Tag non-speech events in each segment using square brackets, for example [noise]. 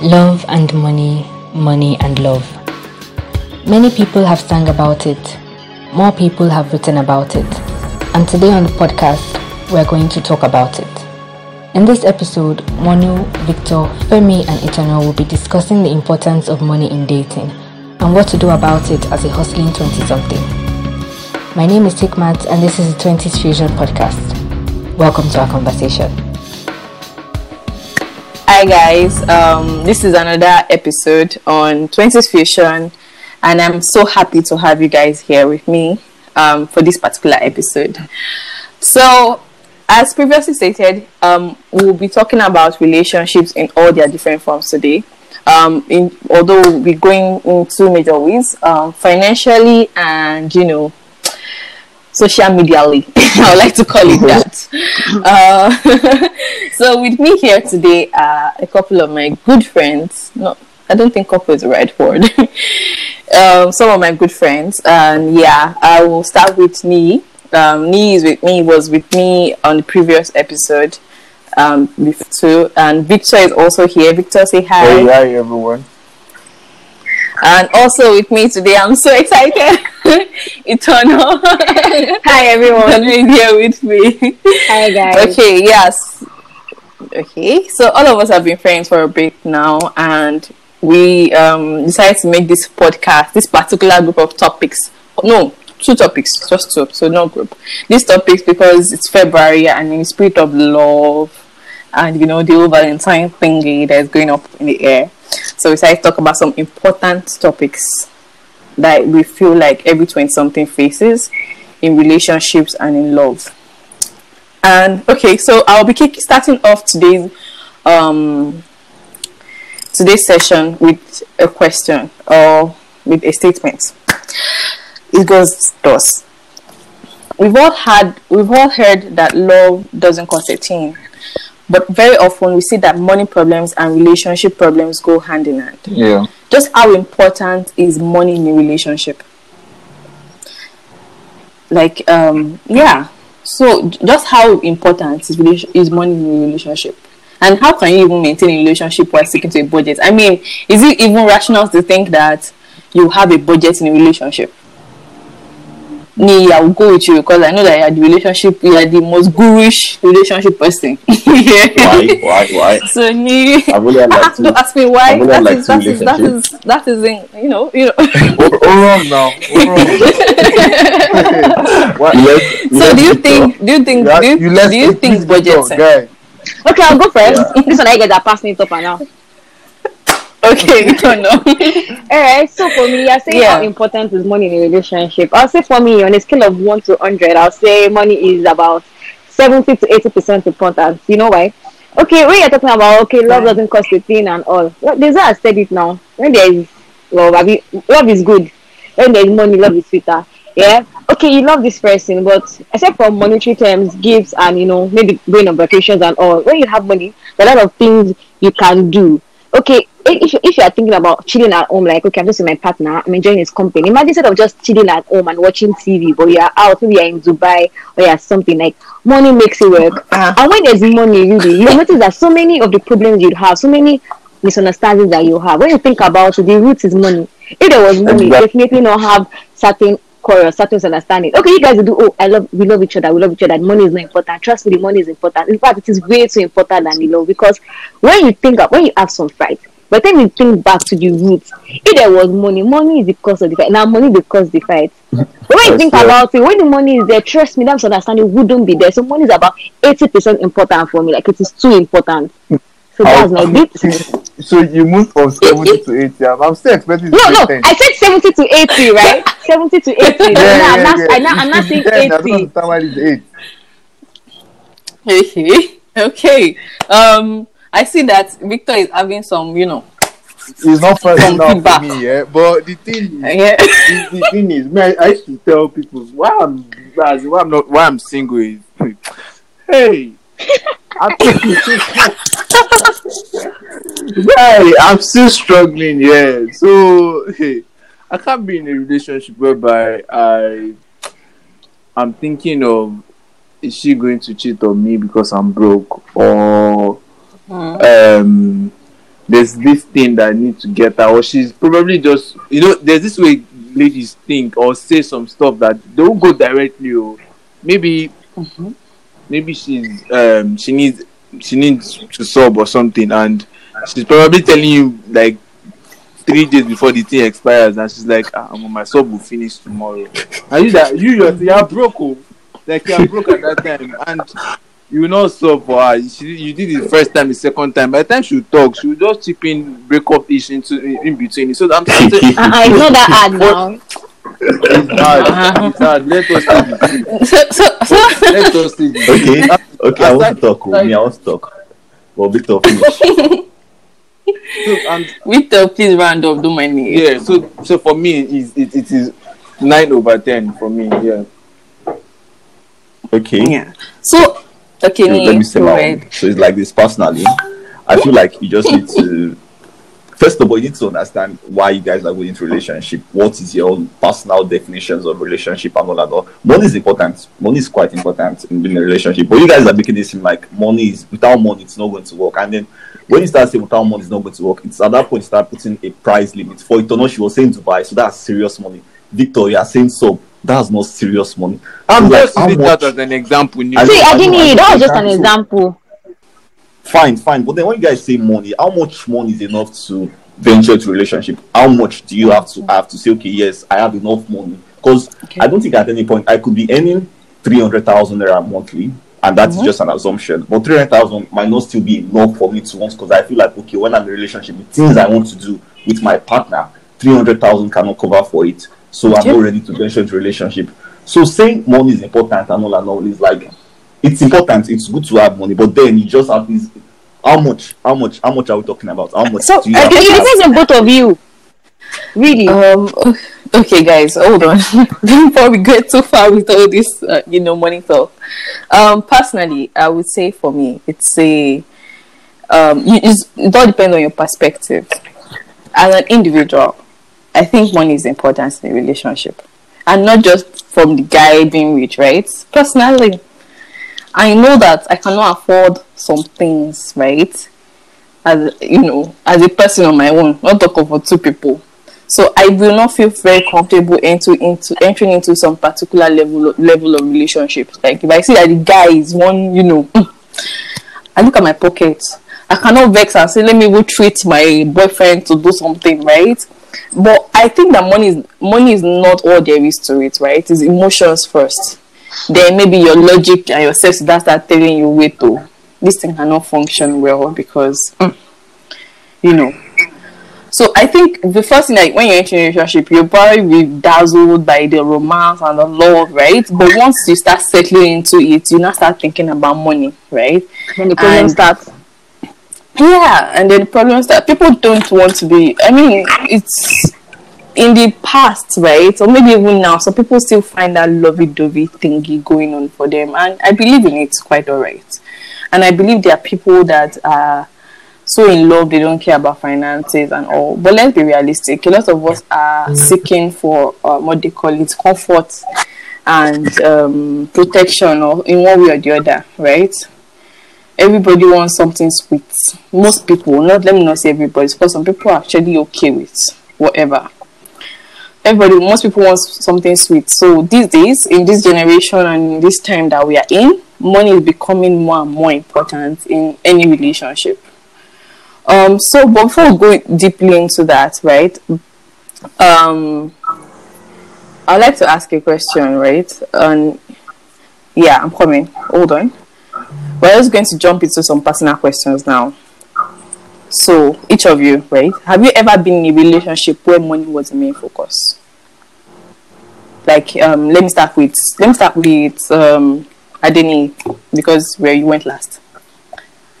Love and money, money and love. Many people have sang about it. More people have written about it. And today on the podcast, we're going to talk about it. In this episode, Monu, Victor, Femi, and Eternal will be discussing the importance of money in dating and what to do about it as a hustling 20 something. My name is Tikmat, and this is the 20s Fusion podcast. Welcome to our conversation. Hi guys, um, this is another episode on 20s Fusion, and I'm so happy to have you guys here with me um, for this particular episode. So, as previously stated, um, we'll be talking about relationships in all their different forms today. Um, in, although we'll be going in two major ways, um, financially and you know, social medially. [laughs] I would like to call it that. [laughs] Uh, [laughs] so with me here today are a couple of my good friends. No, I don't think couple is the right word. um, some of my good friends, and yeah, I will start with Nee. Um, Nee is with me. Was with me on the previous episode. Um, too, and Victor is also here. Victor, say hi. Hey, hi everyone. And also with me today, I'm so excited. [laughs] Eternal. Hi everyone. Being here with me. Hi guys. Okay, yes. Okay, so all of us have been friends for a bit now, and we um, decided to make this podcast, this particular group of topics. No, two topics, just two, so no group. These topics because it's February and in the spirit of love, and you know the whole Valentine thingy that is going up in the air. So we to talk about some important topics that we feel like every 20 something faces in relationships and in love. And okay, so I'll be kick- starting off today's um today's session with a question or with a statement. It goes thus. We've all had we've all heard that love doesn't cost a thing. But very often we see that money problems and relationship problems go hand in hand. Yeah. Just how important is money in a relationship? Like, um, yeah. So, just how important is is money in a relationship? And how can you even maintain a relationship while sticking to a budget? I mean, is it even rational to think that you have a budget in a relationship? Me, I will go with you because I know that you are the relationship, you are the most gurish relationship person. yeah. [laughs] Why? Why? Why? So me, I've like [laughs] to ask me why. I've That like is, that, is, that is that is in you know you know. [laughs] Oh, wrong now. Oh, wrong. Why- let's- so let's do you keep think? Do you think? going. Do you, You do you you think please budget? keep going, guy. Okay, I'll go first. Yeah. This one I get that pass me top and now. Okay, don't know. Alright, so for me, I say Yeah. how important is money in a relationship. I'll say for me, on a scale of one to hundred, I'll say money is about seventy to eighty percent important. You know why? Okay, when you're talking about okay, love Right. doesn't cost a thing and all. Well, there's I said it now. When there is love, I mean, love is good. When there is money, love is sweeter. Yeah. Okay, you love this person, but except for monetary terms, gifts, and you know maybe going on vacations and all. When you have money, there are a lot of things you can do. Okay, if if you are thinking about chilling at home, like okay, I'm just with my partner, I'm enjoying his company. Imagine instead of just chilling at home and watching TV, but you are out, maybe you're in Dubai or you're something like money makes it work. Uh-huh. And when there's money, really, you notice that so many of the problems you'd have, so many misunderstandings that you have. When you think about it, the root is money. If there was money, Exactly. definitely not have certain quarrels, certain misunderstanding. Okay, you guys will do. Oh, I love, we love each other. We love each other. Money is not important. Trust me, the money is important. In fact, it is way too important than the love because when you think of when you have some fight, but then you think back to the roots. If there was money, money is the cause of the fight. Now money the cause the fight. But [laughs] when you think yes. about it, when the money is there, trust me, that's understanding wouldn't be there. So money is about eighty percent important for me. Like it is too important. Hmm. So that's my bit. [laughs] So you moved from 70 to 80. I'm, I'm still expecting No, no, 10. I said 70 to 80, [laughs] right? 70 to 80. Yeah, no, yeah, I'm, not, yeah. I'm, not, I'm not It saying depends. I don't 80. understand why it's 8. okay, okay. Um, I see that Victor is having some, you know, It's not personal for me, yeah. But the thing is, yeah. the, the thing is, man, I used to tell people why I'm as in why I'm not why I'm single is hey. I'm, Guy, I'm still struggling, yeah. So hey, I can't be in a relationship whereby I I'm thinking of is she going to cheat on me because I'm broke or um there's this thing that I need to get her, or she's probably just you know, there's this way ladies think or say some stuff that won't go directly or maybe Mhm. maybe she's um she needs she needs to sub or something and she's probably telling you like three days before the thing expires and she's like ah, my sub will finish tomorrow [laughs] and you that you yourself you are broke oh. like you are broke at that time and you will not sub for her she, you did it the first time the second time by the time she talk she will just chip in break up ish into in, in between so i'm saying Uh, uh, it's not that hard now. It's hard it's let us see So, so, so let us see Okay, okay, I want to talk. Oh. Me, I want to talk. Well, Victor, finish. so, and Victor, please round up. Don't mind me. yeah so so for me it, it, it is nine over ten for me yeah Okay. Yeah. So, okay, let me say my ahead. own. So it's like this personally. I feel like you just need to first of all you need to understand why you guys are going into relationship. What is your own personal definitions of relationship and all that. all. Money is important. Money is quite important in being a relationship. But you guys are making it seem like money is without money it's not going to work. And then when you start saying without money it's not going to work, it's at that point you start putting a price limit. For it or not, she was saying Dubai, so that's serious money. Victor, you are saying so that's not serious money. i'm Like, just how using that as an example I See, I I didn't need know, that was just an example. Fine, fine. But then when you guys say money, how much money is enough to venture into relationship? How much do you have to have to say, okay, yes, I have enough money? Because Okay. I don't think at any point I could be earning three hundred thousand naira monthly, and that's Mhm. just an assumption. But three hundred thousand might not still be enough for me to want because I feel like okay, when I'm in a relationship, the things I want to do with my partner, three hundred thousand cannot cover for it. So I'm not ready to venture into relationship. So saying money is important and all and all is like it's important. It's good to have money, but then you just have this. How much? How much? How much are we talking about? How much So, do you I have It depends on both of you. Really. Um. Okay, guys, hold on. [laughs] Before we get too far with all this, uh, you know, money talk. Um, personally, I would say for me, it's a um, you, it's, it all depends on your perspective. As an individual, I think money is important in a relationship, and not just from the guy being rich, right? Personally, I know that I cannot afford some things, right? As you know, as a person on my own, not talking for two people. So I will not feel very comfortable into into entering into some particular level level of relationships. Like if I see that the guy is one, you know, hmm, I look at my pocket. I cannot vex and say, let me go treat my boyfriend to do something, right? But I think that money is money is not all there is to it, right? It's emotions first. Then maybe your logic and your sense that start telling you, wait, oh, this thing cannot function well because, mm, you know. So I think the first thing like when you're entering a relationship, you're probably be dazzled by the romance and the love, right? But once you start settling into it, you now start thinking about money, right? then the problem and- starts. Yeah, and then the problem is that people don't want to be. I mean, it's in the past, right? Or maybe even now, some people still find that lovey-dovey thingy going on for them, and I believe in it quite alright. And I believe there are people that are so in love they don't care about finances and all. But let's be realistic. A lot of us are seeking for um, what they call it comfort and um, protection, or in one way or the other, right? everybody wants something sweet. Most people, not let me not say everybody, because some people are actually okay with whatever. Everybody, most people want something sweet. So these days, in this generation and in this time that we are in, money is becoming more and more important in any relationship. Um. So, before we go deeply into that, right? Um. I'd like to ask a question, right? Um. Yeah, I'm coming. Hold on we're just going to jump into some personal questions now. So, each of you, right? Have you ever been in a relationship where money was the main focus? Like, um, let me start with let me start with um, Adeni because where you went last.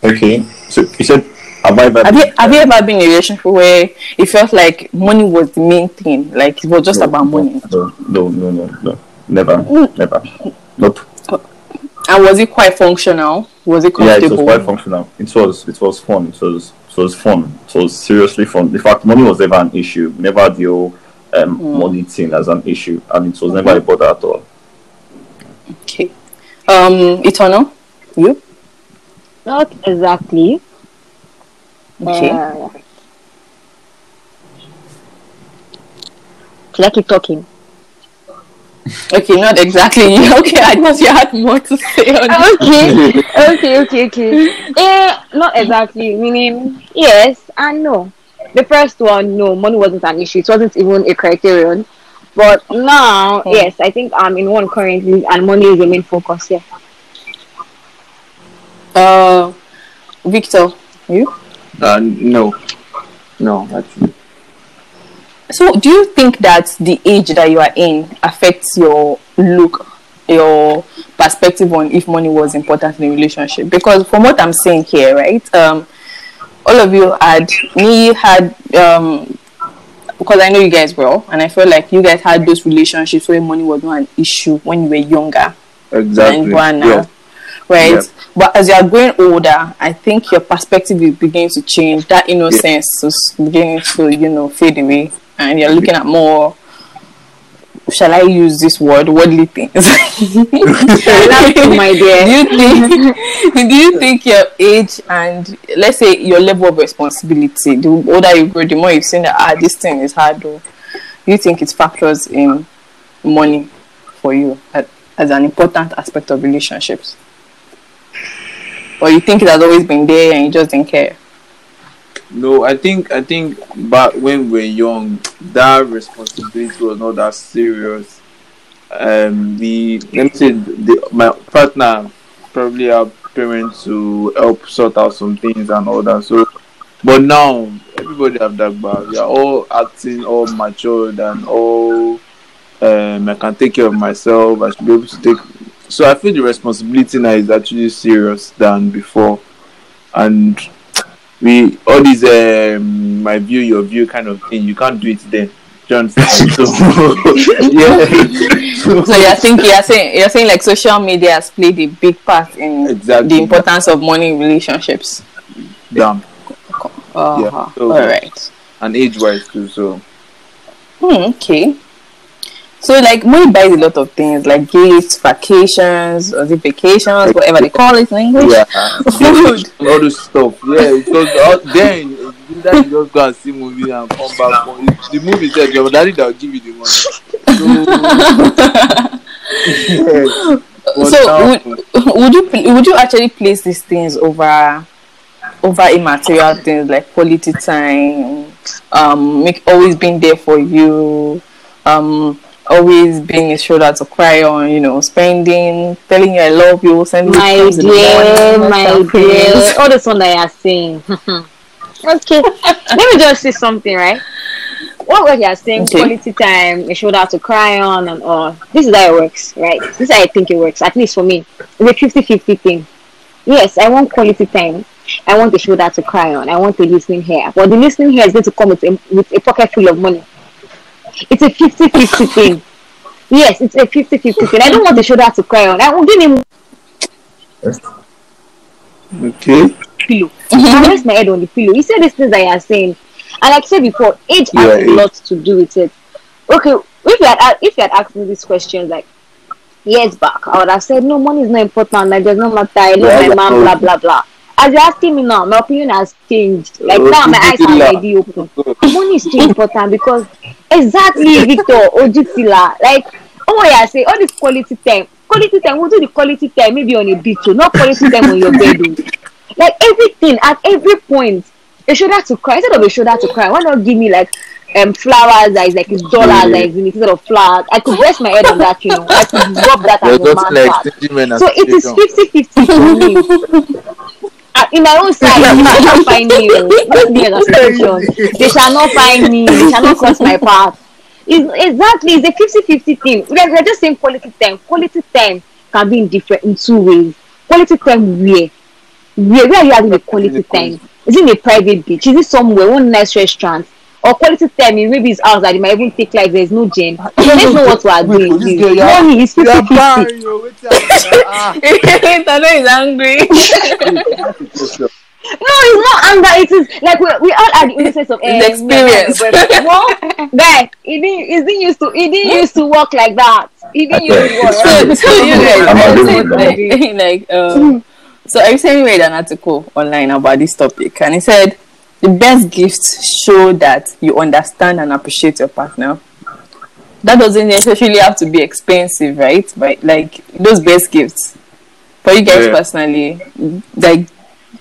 Okay. So you said, have I ever Have you have you ever been in a relationship where it felt like money was the main thing? Like it was just no, about money, No, no, no, no, no. Never, never. Nope. and was it quite functional? Was it comfortable? Yeah, it was quite functional. It was, it was fun. It was, it was fun. It was seriously fun. In fact, money was never an issue. Never the whole um, money thing as an issue, and it was never a bother at all. okay. Um, Eternal, you. Not exactly. Okay. Uh, should I keep talking? Okay, not exactly. [laughs] Okay, I thought you had more to say on okay, [laughs] okay, okay, okay. Eh, not exactly. Meaning, yes and no. The first one, no, money wasn't an issue. It wasn't even a criterion. But now, Hmm. yes, I think I'm in one currently, and money is the main focus. Yeah. Uh, Victor, you? Uh, no, no, actually. So, do you think that the age that you are in affects your look, your perspective on if money was important in a relationship? Because from what I'm saying here, right, um, all of you had me had um, because I know you guys well, and I feel like you guys had those relationships where money was not an issue when you were younger Exactly. than you Yeah. right? Yeah. But as you are growing older, I think your perspective is beginning to change. That innocence is beginning to, you know, fade away, and you're looking at more. Shall I use this word? Worldly things. [laughs] My dear. do you think? [laughs] do you think your age and let's say your level of responsibility, the older you grow, the more you've seen that ah, this thing is hard. Though, do you think it factors in money for you as, as an important aspect of relationships? Or you think it has always been there and you just didn't care? No, I think I think back when we were young, that responsibility was not that serious. Um, the let me say the my partner probably have parents to help sort out some things and all that. So, but now everybody have that back. We are all acting all matured and all. Um, I can take care of myself. I should be able to take. So I feel the responsibility now is actually serious than before, and we all these um my view your view kind of thing you can't do it then John. so [laughs] yeah so, [laughs] So you're thinking, you're saying, you're saying like social media has played a big part in Exactly. the importance of money in relationships. damn Uh-huh. Yeah, so- All right. and age wise too so Hmm, okay. So like money buys a lot of things like gifts, vacations, or the vacations, whatever they call it in English. yeah [laughs] Food. all this stuff yeah because all, then you that you just go and see movie and come back home. The movie said your daddy that will give you the money so, [laughs] yeah. But so now- would, would you would you actually place these things over over immaterial things like quality time, um, make always being there for you, um, always being a shoulder to cry on, you know, spending, telling you I love you, sending you My the dear, morning, my dear. All this one that you are saying. [laughs] okay. Let me just say something, right? What what you are saying, Okay. quality time, a shoulder to cry on and all. This is how it works, right? This is how I think it works, at least for me. It's a 50-50 thing. Yes, I want quality time. I want a shoulder to cry on. I want a listening here. But the listening here is going to come with a, with a pocket full of money. It's a 50-50 thing. Yes, it's a 50-50 thing. I don't want a shoulder to cry on. I will give him okay pillow. Mm-hmm. I rest my head on the pillow. You said these things that you are saying, and like I said before, age Yeah, has a lot to do with it. Okay, if you had uh, if you had asked me these questions like years back, I would have said no, money is not important. Like there's no matter. I love Yeah, my man. so- Blah blah blah. As you're asking me now, my opinion has changed. Like now, my eyes are already open. Money is still important because exactly, [laughs] Victor Ojutila. Like oh you are saying, all this quality time, quality time. We'll do the quality time maybe on a beach, oh, not quality time on your bed. oh like everything at every point a shoulder to cry instead of a shoulder to cry why not give me like um flowers that is like a dollar that is in instead of flowers i could rest my head on that you know i could rub that as a man like part. stingy men so it is association. 50 50 for me [laughs] in [laughs] my own side they shall not find me not me as association they shall not find me they shall not cross my path it's, exactly. It's a 50 50 thing. We're, we're just saying quality time. Quality time can be in different in two ways. Quality time where? Where, where are you having a quality time? Is it in a private beach? Is it somewhere, one nice restaurant? Or quality time in his house that he might even take like there's no gym. So [laughs] let's know what we are doing. this girl, are- Money is You 50 are 50. bad, yo, wait till I- [laughs] ah. [laughs] Internet is angry. No, it's not anger. It is like we, we all had the innocence of eh, experience. Well, guy, he didn't, he didn't used to, he didn't used to walk like that. He didn't used to walk. so, so you guys, agree so, with like, like um, so I recently read an article online about this topic, and it said the best gifts show that you understand and appreciate your partner. That doesn't necessarily have to be expensive, right? But like those best gifts for you guys Yeah. personally, like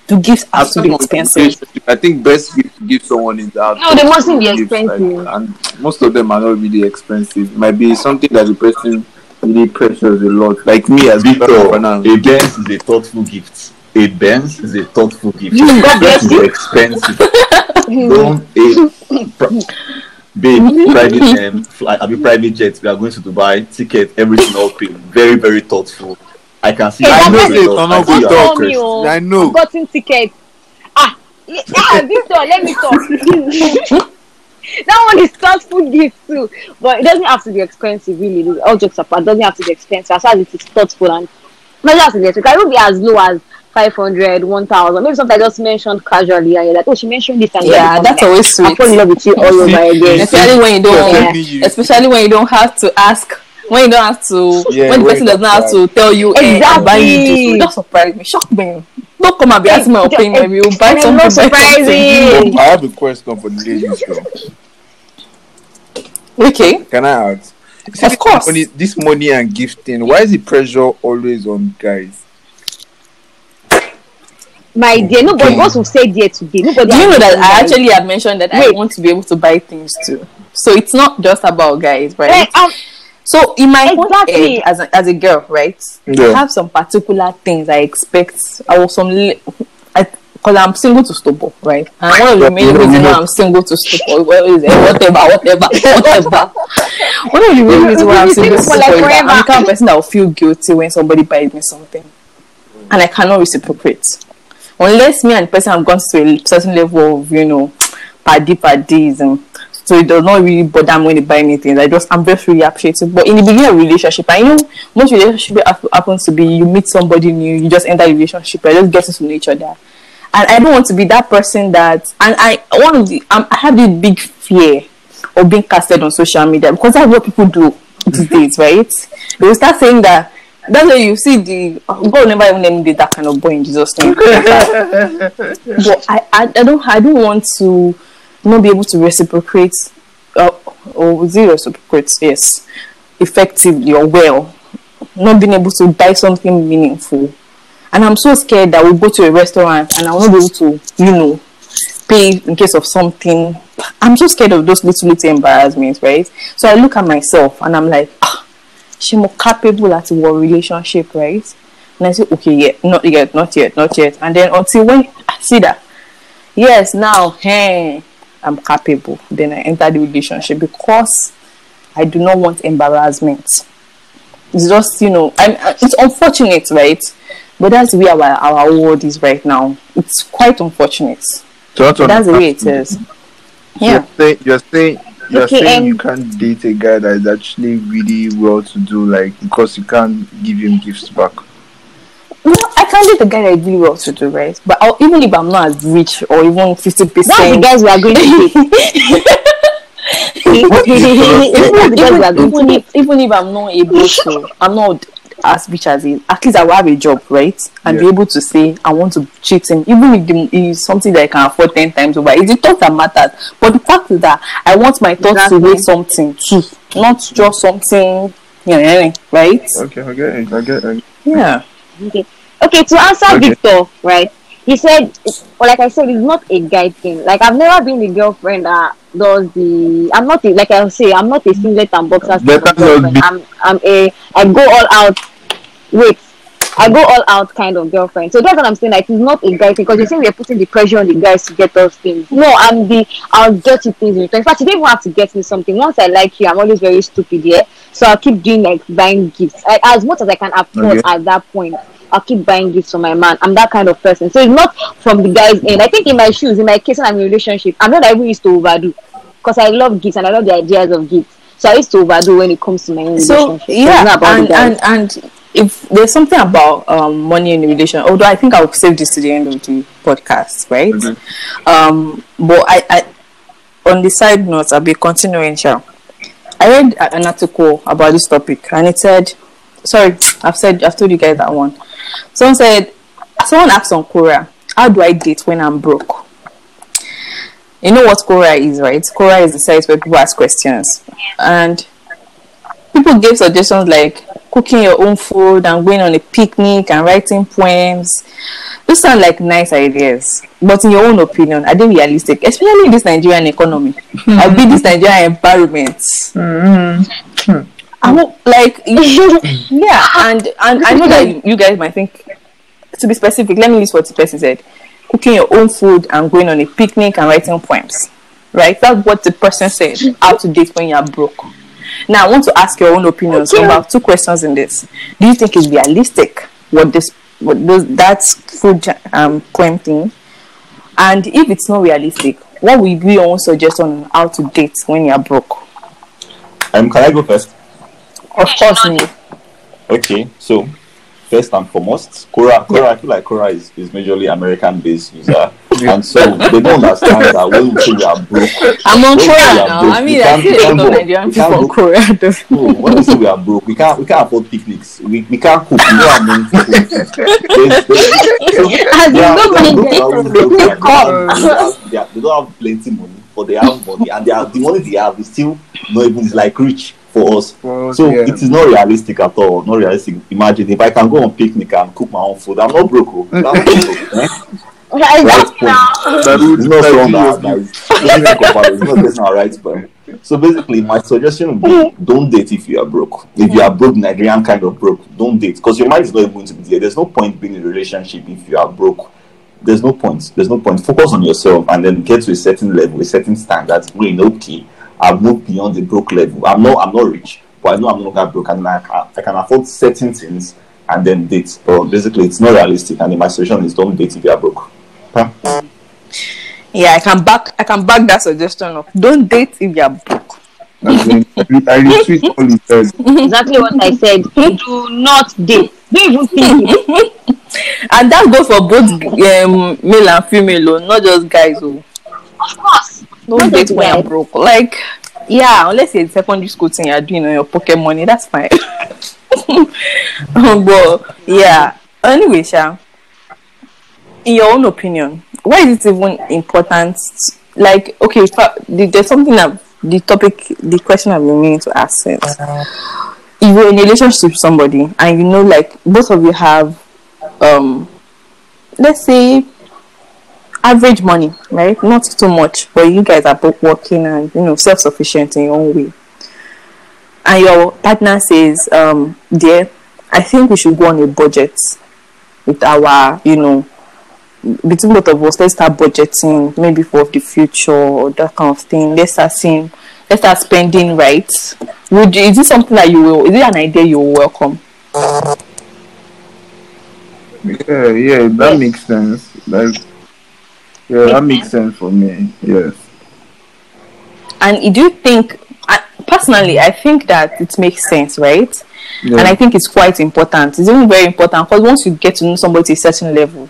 the gifts have to be expensive. I think best gift to give someone is that. No, they mustn't be gifts, like, expensive. and most of them are not really expensive. Might be something that the person really precious a lot. Like me as Victor, for a Benz is a thoughtful gift. A Benz is a thoughtful gift. God bless That is expensive. Don't a pri- babe private um, fly, I mean private jet. We are going to Dubai. Ticket, everything all paid. Very very thoughtful. I can see. Hey, I know person the is thought. not I good see your talk. Tell me, interest. oh, I know. I've gotten tickets. Ah, yeah, Victor, [laughs] let me talk. [laughs] that one is thoughtful gift too, but it doesn't have to be expensive. Really, all jokes apart, it doesn't have to be expensive as long as it is thoughtful and not just electric. It will be as low as 500, 1000. Maybe something I just mentioned casually, and you're like, oh, she mentioned this, and Yeah, that's okay, always I fall in love with you all over again. Especially when you don't, Yeah. especially when you don't have to ask, when you don't have to, Yeah, when the person does not have to tell you, eh, I'm you this. Exactly. You just surprise me, shock me. Don't come and be asking my Just- opinion. You buy something, not surprising. I have a question for the ladies though. Okay, Can I ask? Of course. This money and gifting. Why is the pressure always on guys? My dear, nobody wants to say dear today. Nobody. do you know that I actually have mentioned that I want to be able to buy things too. So it's not just about guys, right? Like, um, So in my own Exactly. head, as a, as a girl, right? Yeah. I have some particular things I expect. I was some, because I'm single to stupor, right? And one of the main Yeah, reasons why. I'm single to stupor, well, is eh, whatever, whatever, [laughs] whatever. one of the main reasons why I'm You've single to single for stupor like is that I'm the forever. kind of person that will feel guilty when somebody buys me something, and I cannot reciprocate unless me and the person have gone to a certain level of you know paddy paddyism. So it does not really bother me when they buy me things. I just I'm just really appreciative. But in the beginning of relationship, I know most relationship hap- happens to be you meet somebody new, you just enter the relationship, you just get to know each other. And I don't want to be that person that and I one of the I have this big fear of being casted on social media because that's what people do these days, right? They will start saying that that's why you see the God never even me date that kind of boy in Jesus' name. [laughs] but I, I, I don't I don't want to not be able to reciprocate uh, or is it reciprocate? Yes. Effectively or well. Not being able to buy something meaningful. And I'm so scared that we'll go to a restaurant and I will not be able to you know pay in case of something. I'm so scared of those little little embarrassments right? So I look at myself and I'm like ah, she more capable at our relationship right? And I say okay yeah not yet not yet not yet. And then until when I see that. Yes now hey i'm capable. Then i enter the relationship because i do not want embarrassment. It's just you know I'm, uh, it's unfortunate right? But that's where our, our world is right now. It's quite unfortunate. So that's that's the way it is. Yeah. You're saying you're saying, you're Okay, saying um, you can't date a guy that is actually really well to do, like because you can't give him gifts back. no, I can't date the guy that is really well to do, right? But I'll, even if I'm not as rich or even fifty That's the percent, guys we are going to date. That's the guys we are even, going even to date. if even if I'm not able to, I'm not as rich as he. At least I will have a job, right? And be able to say I want to cheat him, even if the, it's something that I can afford ten times over. It's the thought that matters. But the fact is that I want my thoughts Exactly. to weigh something too, not just something, you know, right? Okay, I get it. I get it. Yeah. Okay. Okay, to answer Okay. Victor, right? He said, like I said, it's not a guy thing. Like I've never been the girlfriend that does the. I'm not a, like I'll say, I'm not a singlet and boxers type of girlfriend. be- I'm I'm a I go all out. Wait, I go all out kind of girlfriend. So that's what I'm saying. Like it's not a guy thing because you're saying we're putting the pressure on the guys to get those things. No, I'm the I'll get you things in return. In fact, you don't even have to get me something. Once I like you, I'm always very stupid, yeah. So I'll keep doing like buying gifts I, as much as I can afford Okay. at that point. I'll keep buying gifts for my man. I'm that kind of person. So it's not from the guy's end. I think in my shoes, in my case, when I'm in a relationship, I'm not that even used to overdo because I love gifts and I love the ideas of gifts. So I used to overdo when it comes to my own so relationship. it's yeah not about and, the guys. and and if there's something about um money in the relation although i think i'll save this to the end of the podcast right um but i i on the side note i'll be continuing sure i read an article about this topic and it said sorry i've said i've told you guys that one someone said someone asked on quora how do i date when i'm broke you know what Quora is, right? Quora is the site where people ask questions, and people gave suggestions like cooking your own food and going on a picnic and writing poems. Those sound like nice ideas, but in your own opinion, are they realistic? Especially in this Nigerian economy, [laughs] or be this Nigerian environment. I won't, like [laughs] yeah, and and I know that you guys might think to be specific. Let me list what the person said: cooking your own food and going on a picnic and writing poems. Right? That's what the person said. How to date when you are broke. Now, I want to ask your own opinions Okay. about two questions in this. Do you think it's realistic what this what those that food um poem thing? And if it's not realistic, what would be your own suggestion on how to date when you are broke? Um, can I go first? Of course, me. Okay, so first and foremost, Quora, Quora, I feel like Quora is, is majorly American based user. And so they don't understand that when we say we are broke, I'm on when we say we Quora are now. broke, I mean, I can't- see we a can't lot of go- Nigerian people can't on go- [laughs] No, when we say we are broke, we can't we can't afford picnics. We, we can't cook. We don't have [laughs] ah, money to cook. There's- there's- As they in, are- no they are mind broke, them. they are broke, they are- they have- they are- they don't have plenty money, but they have money, and they are, the money they have is still not even is like rich for us. For us, So yeah. it is not realistic at all. Not realistic. Imagine if I can go on picnic and cook my own food, I'm not broke. oh. I'm not broke. eh? [laughs] Right point. That It's not that someone would that be- has it's not right point. So basically, my suggestion would be [laughs] don't date if you are broke. If you are broke, Nigerian kind of broke, don't date because your mind is not even going to be there. There's no point being in a relationship if you are broke. There's no point. There's no point. Focus on yourself and then get to a certain level, a certain standard. Wait, okay, I've moved beyond the broke level. I'm not. I'm not rich, but I know I'm no longer broke, and I can, I can afford certain things and then date. But basically, it's not realistic. And my suggestion is don't date if you are broke. Huh? Yeah, I can back. I can back that suggestion of don't date if you are broke. I retweet all he said. exactly what I said. [laughs] Do not date. Don't even think. [laughs] And that goes for both um, male and female, oh, not just guys. Oh. Of course. Don't Not date when you're broke. Like, yeah, unless it's secondary school thing you're doing on your pocket money, that's fine. [laughs] but yeah. Anyway, Sha, in your own opinion, why is it even important? Like, okay, there's something that the topic, the question I've been meaning to ask since. If you're in a relationship with somebody and you know, like, both of you have, um, let's say, average money, right? Not too much, but you guys are both working and you know self-sufficient in your own way. And your partner says, um, "Dear, I think we should go on a budget with our, you know, between both of us. Let's start budgeting, maybe for the future or that kind of thing. Let's start seeing, let's start spending right. Would you, is this something that you will? Is it an idea you will welcome? Yeah, yeah, that makes sense. Like, yeah, that makes sense for me. Yes. And you do think, I, personally, I think that it makes sense, right? Yeah. and I think it's quite important. It's even very important because once you get to know somebody to a certain level,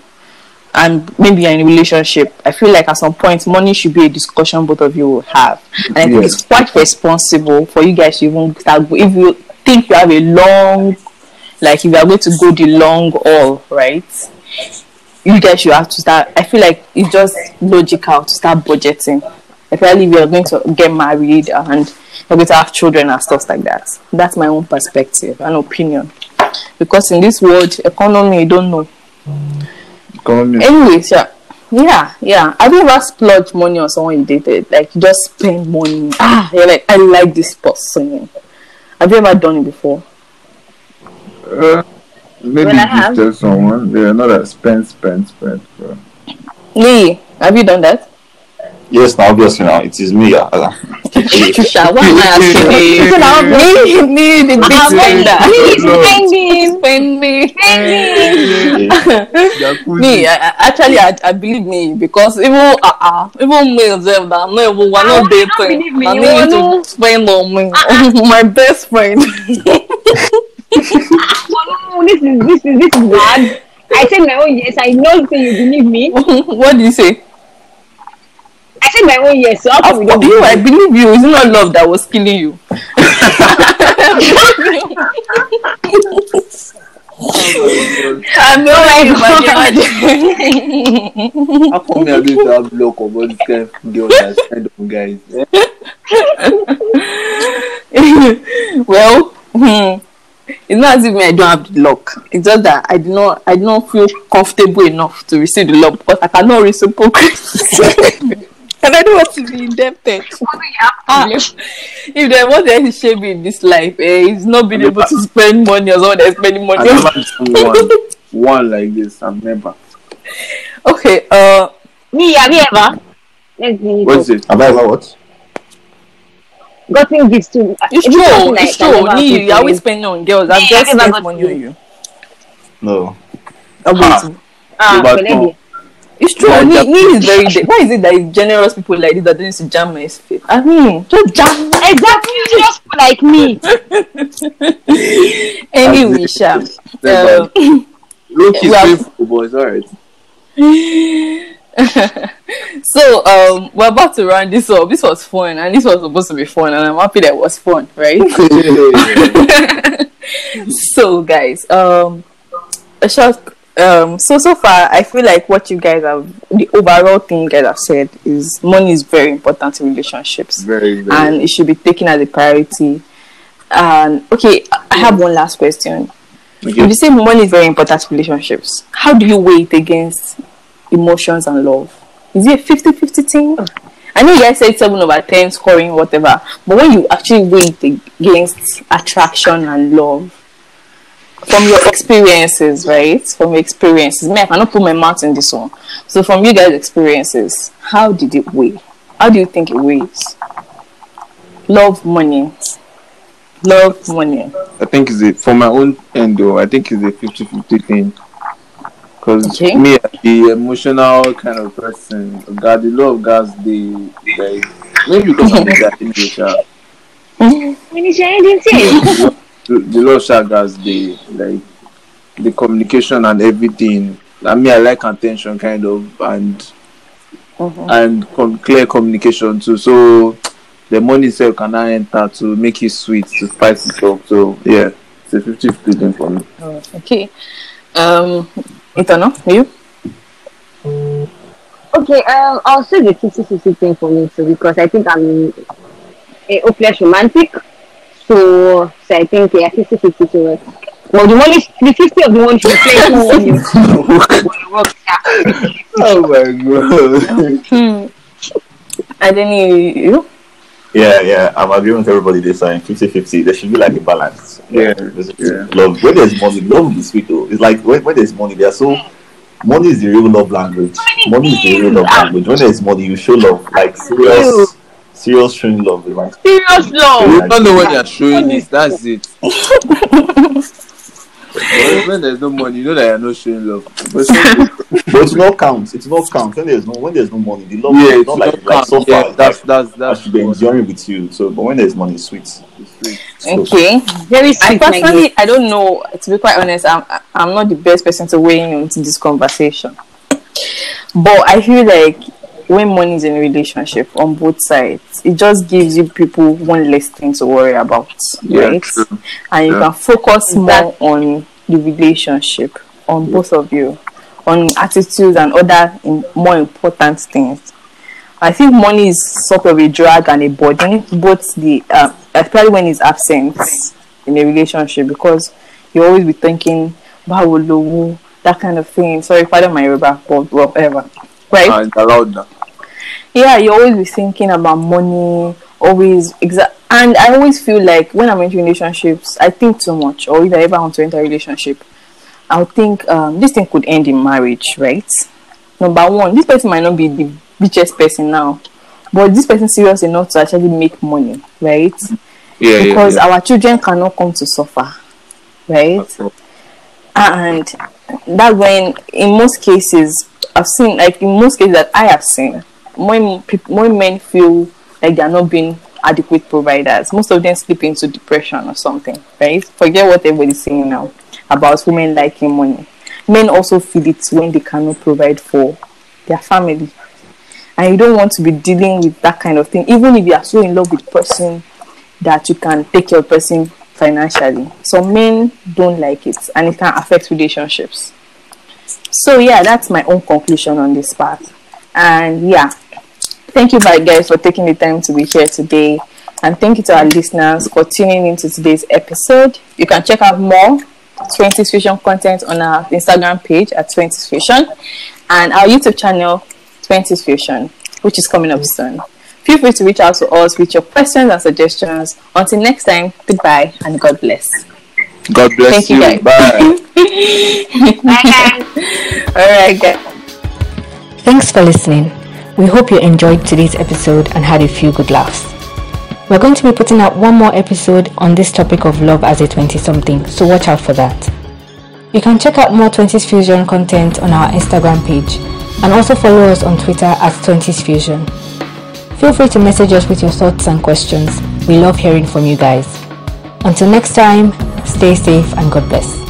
and maybe you're in a relationship, I feel like at some point money should be a discussion both of you will have, and I think Yes. it's quite responsible for you guys to even start. If you think you have a long, like if you are going to go the long haul, right? You guys should have to start. I feel like it's just logical to start budgeting, especially if you're going to get married and you're going to have children and stuff like that. That's my own perspective and opinion. Because in this world, economy, you don't know. Economy. Anyways, yeah. Yeah, yeah. Have you ever splurged money on someone you dated? Like you just spend money. Ah, you're like, I like this person. Have you ever done it before? Uh, maybe Well, I have. gifted someone. Yeah, not that spend, spend, spend. Bro. Lee, have you done that? Yes, now obviously now it is me. uh, uh, Trisha, why am I asking you? So now, Me, me, the big spender. Please, spending. Spending. Jacuzzi. me, I, I, actually, I, I believe me because even uh, uh even me them that I'm not even one Ah, of why you dating. don't believe? I need wanna- to spend on me, my best friend. Oh, this is this is this is bad. I said my own yes. I know say you believe me. [laughs] what do you say? I said my own yes. So how come Of you don't course, you, I believe you. It's not love that was killing you. I'm [laughs] not like How come me are going to have luck of all this kind of girls that spend on guys? [laughs] Well, hmm, it's not as if me I don't have the luck. It's just that I do not I do not feel comfortable enough to receive the love because I cannot reciprocate. [laughs] and I don't want to be indebted. Ah, if there was any shame in this life, eh, it's not being able to spend money or someone that's spending money. never [laughs] seen one, one like this. I've never. okay, uh, Me, have you ever? What's it? Have I ever what? Gotten gifts too. it's Is it true. like It's that true. never Me, happened you're always you? spending on girls. I've just I never spent got money on you. No. I'll wait. Ah, But It's true. Yeah, Ni, that- is very. [laughs] De- Why is it that it's generous people like this that don't used to jam my face? I mean, just jam. [laughs] Exactly, just like me. [laughs] Anyway, Sha. Never. Uh, Look, it's well- painful, but it's alright. [laughs] so um, we're about to round this up. This was fun, and this was supposed to be fun, and I'm happy that it was fun, right? [laughs] [laughs] so, guys, um, a short. Um, so so far, I feel like what you guys have, the overall thing you guys have said is money is very important in relationships. very, very. and it should be taken as a priority. And okay, I have one last question. If okay. you say money is very important to relationships, how do you weigh it against emotions and love? Is it a 50 50 thing? I know you guys said 7 over 10 scoring, whatever, but when you actually weigh it against attraction and love, from your experiences, right? From your experiences, me, I cannot put my mouth in this one. So, from you guys' experiences, how did it weigh? How do you think it weighs? Love, money. Love, money. I think it's a, for my own end though, I think it's a 50 50 thing. Because Okay. me, the emotional kind of person, God, the love God's the, like, maybe because I'm a guy anyway, sha. When you say anything, the, the love guys, [laughs] the, like, the communication and everything. I mean, I like attention kind of, and Mhm. and com- clear communication too. So the money itself can now enter to make it sweet, to spice it up. So yeah, it's a 50 50 thing for me. Okay. Um, Itano, you? okay, um, I'll say the 50 50 thing for me too because I think I'm a hopeless romantic. So, so I think, yeah, 50 50 to it. Well, the money, the 50 of the money should be [laughs] playing for you. Oh my god. Hmm. And then you, you? Yeah, yeah, I'm agreeing with everybody this time. 50 50. There should be like a balance. Yeah, There's- yeah. Love. When there's money, love is sweet though. It's like when, when there's money, there's so. Money is the real love language. Money is the real love language. When there's money, you show love. Like serious, serious showing love. It's Like, Serious love. You don't know when you're showing this, that's it. [laughs] But when there's no money, you know that you're not showing love. But so, but it's not count. It's not count. When there's no when there's no money, the love yeah, is it's not not like like so count. Yeah, far. that's like, that's I that's should be enjoying with you. So, but when there's money, it's sweet. So, Okay. Very I sweet, my personally, I don't know. To be quite honest, I'm I'm not the best person to weigh in into this conversation. But I feel like when money is in a relationship on both sides, it just gives you people one less thing to worry about, Yeah, right? true. And you Yeah. can focus more on the relationship, on both of you, on attitudes and other im- more important things. I think money is sort of a drag and a burden, both the uh, especially when it's absent in a relationship because you always be thinking, "Báwo lówó," that kind of thing. Sorry, pardon my Yoruba, but whatever, right? and allowed now. Yeah, you always be thinking about money, always exact. and I always feel like when I'm in relationships, I think too much, or if I ever want to enter a relationship, I'll think um, this thing could end in marriage, right? Number one, this person might not be the richest person now, but this person serious enough to actually make money, right? Yeah, Because yeah, our children cannot come to suffer, right? yeah. and that when in most cases I've seen like in most cases that I have seen when peop- when men feel like they are not being adequate providers most of them slip into depression or something right forget what everybody's saying now about women liking money men also feel it when they cannot provide for their family and you don't want to be dealing with that kind of thing even if you are so in love with the person that you can take your person financially. Some men don't like it and it can affect relationships. So yeah, that's my own conclusion on this part. And yeah, thank you my guys for taking the time to be here today. And thank you to our listeners for tuning into today's episode. You can check out more 20s Fusion content on our Instagram page at 20s Fusion and our YouTube channel 20s Fusion, which is coming up soon. Feel free to reach out to us with your questions and suggestions. Until next time, goodbye and God bless. God bless Thank you, you. guys. Bye. [laughs] All right, guys. Thanks for listening. We hope you enjoyed today's episode and had a few good laughs. We're going to be putting out one more episode on this topic of love as a 20 something, so watch out for that. You can check out more 20s Fusion content on our Instagram page and also follow us on Twitter at 20s Fusion. Feel free to message us with your thoughts and questions. We love hearing from you guys. Until next time, stay safe and God bless.